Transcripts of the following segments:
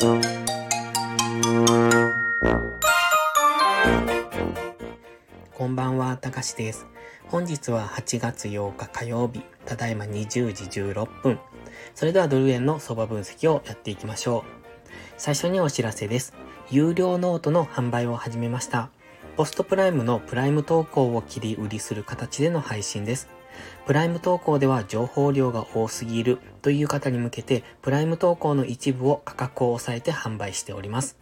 こんばんは、たかしです。本日は8月8日火曜日、ただいま20時16分。それではドル円の相場分析をやっていきましょう。最初にお知らせです。有料ノートの販売を始めました。 PostPrime のプライム投稿を切り売りする形での配信です。プライム投稿では情報量が多すぎるという方に向けて、プライム投稿の一部を価格を抑えて販売しております。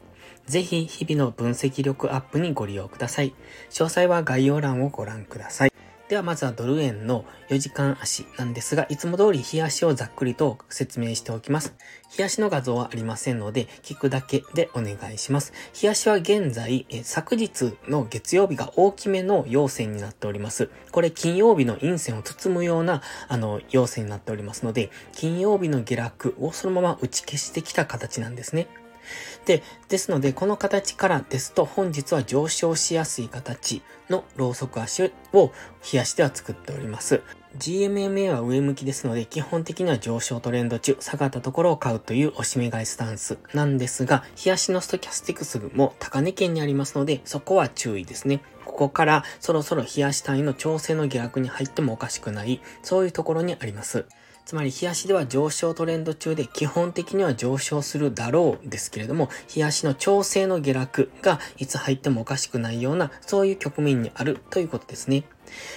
ぜひ日々の分析力アップにご利用ください。詳細は概要欄をご覧ください。ではまずはドル円の4時間足なんですが、いつも通り日足をざっくりと説明しておきます。日足の画像はありませんので、聞くだけでお願いします。日足は現在、え昨日の月曜日が大きめの陽線になっております。これ金曜日の陰線を包むような、あの、陽線になっておりますので、金曜日の下落をそのまま打ち消してきた形なんですね。で、ですので、この形からですと、本日は上昇しやすい形のローソク足を冷やしては作っております。GMMA は上向きですので、基本的には上昇トレンド中、下がったところを買うという押し目買いスタンスなんですが、冷やしのストキャスティクスも高値圏にありますので、そこは注意ですね。ここからそろそろ冷やし単位の調整の下落に入ってもおかしくない、そういうところにあります。つまり、冷やしでは上昇トレンド中で基本的には上昇するだろうですけれども、冷やしの調整の下落がいつ入ってもおかしくないような、そういう局面にあるということですね。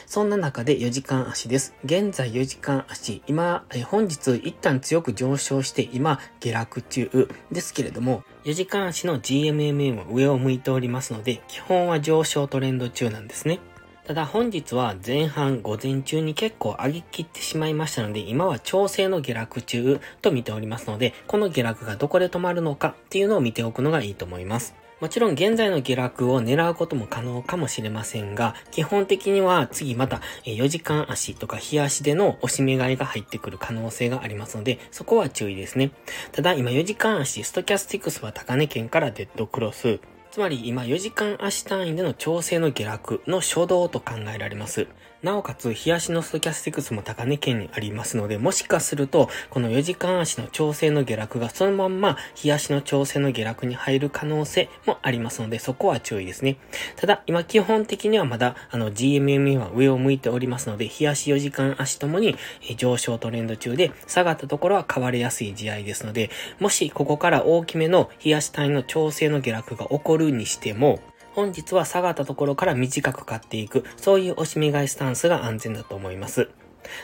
そんな中で4時間足です。現在4時間足、今、え本日一旦強く上昇して今下落中ですけれども、4時間足の GMMA も上を向いておりますので、基本は上昇トレンド中なんですね。ただ本日は前半午前中に結構上げ切ってしまいましたので、今は調整の下落中と見ておりますので、この下落がどこで止まるのかっていうのを見ておくのがいいと思います。もちろん現在の下落を狙うことも可能かもしれませんが、基本的には次また4時間足とか日足での押し目買いが入ってくる可能性がありますので、そこは注意ですね。ただ今4時間足、ストキャスティクスは高値圏からデッドクロス、つまり今4時間足単位での調整の下落の初動と考えられます。なおかつ、日足のストキャスティクスも高値圏にありますので、もしかすると、この4時間足の調整の下落がそのまんま、日足の調整の下落に入る可能性もありますので、そこは注意ですね。ただ、今基本的にはまだ、あの、GMMA は上を向いておりますので、日足4時間足ともに上昇トレンド中で、下がったところは変わりやすい試合ですので、もしここから大きめの日足単位の調整の下落が起こるにしても、本日は下がったところから短く買っていく、そういう押し目買いスタンスが安全だと思います。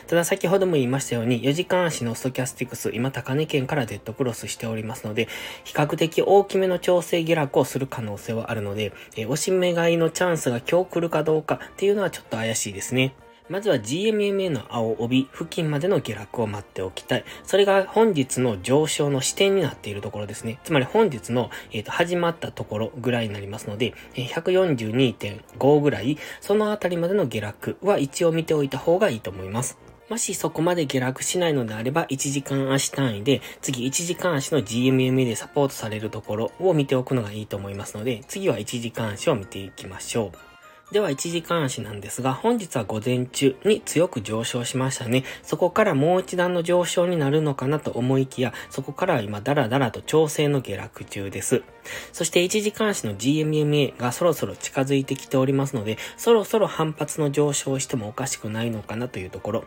ただ先ほども言いましたように、4時間足のストキャスティクス、今高値圏からデッドクロスしておりますので、比較的大きめの調整下落をする可能性はあるので、え押し目買いのチャンスが今日来るかどうかっていうのはちょっと怪しいですね。まずは GMMA の青帯付近までの下落を待っておきたい。それが本日の上昇の視点になっているところですね。つまり本日の、えーと、始まったところぐらいになりますので、142.5ぐらい、そのあたりまでの下落は一応見ておいた方がいいと思います。もしそこまで下落しないのであれば、1時間足単位で、次1時間足の GMMA でサポートされるところを見ておくのがいいと思いますので、次は1時間足を見ていきましょう。では、1時間足なんですが、本日は午前中に強く上昇しましたね。そこからもう一段の上昇になるのかなと思いきや、そこからは今、ダラダラと調整の下落中です。そして、1時間足の GMMA がそろそろ近づいてきておりますので、そろそろ反発の上昇をしてもおかしくないのかなというところ。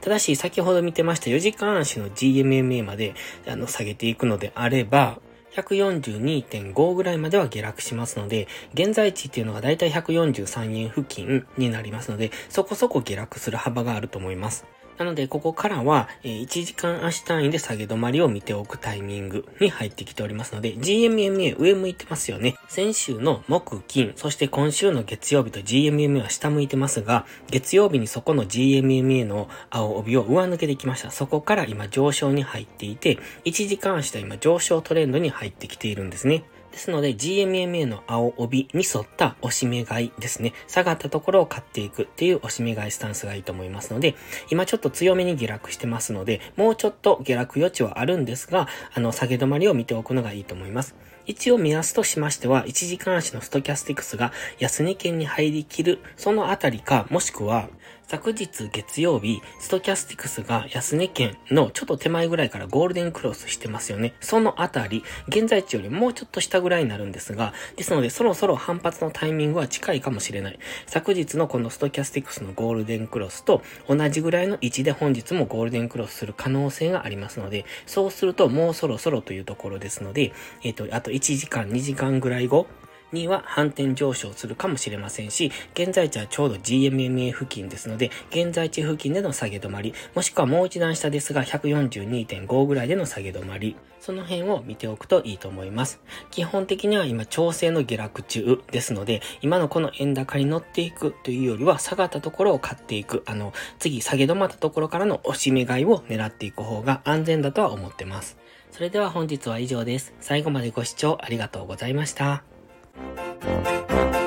ただし、先ほど見てました4時間足の GMMA まで、あの、下げていくのであれば、142.5ぐらいまでは下落しますので、現在地っていうのがだいたい143円付近になりますので、そこそこ下落する幅があると思います。なので、ここからは、え1時間足単位で下げ止まりを見ておくタイミングに入ってきておりますので、GMMA 上向いてますよね。先週の木、金、そして今週の月曜日と GMMA は下向いてますが、月曜日にそこの GMMA の青帯を上抜けてきました。そこから今上昇に入っていて、1時間足と今上昇トレンドに入ってきているんですね。ですので GMMA の青帯に沿った押し目買いですね。下がったところを買っていくっていう押し目買いスタンスがいいと思いますので、今ちょっと強めに下落してますので、もうちょっと下落余地はあるんですが、あの、下げ止まりを見ておくのがいいと思います。一応目安としましては、1時間足のストキャスティクスが安値圏に入りきる、そのあたりか、もしくは、昨日月曜日、ストキャスティクスが安値県のちょっと手前ぐらいからゴールデンクロスしてますよね。そのあたり、現在地よりもうちょっと下ぐらいになるんですが、ですのでそろそろ反発のタイミングは近いかもしれない。昨日のこのストキャスティクスのゴールデンクロスと同じぐらいの位置で本日もゴールデンクロスする可能性がありますので、そうするともうそろそろというところですので、えっ、ー、と、あと1時間、2時間ぐらい後、には反転上昇するかもしれませんし、現在地はちょうど GMMA 付近ですので、現在地付近での下げ止まり、もしくはもう一段下ですが、142.5ぐらいでの下げ止まり、その辺を見ておくといいと思います。基本的には今調整の下落中ですので、今のこの円高に乗っていくというよりは、下がったところを買っていく、あの、次下げ止まったところからの押し目買いを狙っていく方が安全だとは思ってます。それでは本日は以上です。最後までご視聴ありがとうございました。Thank you.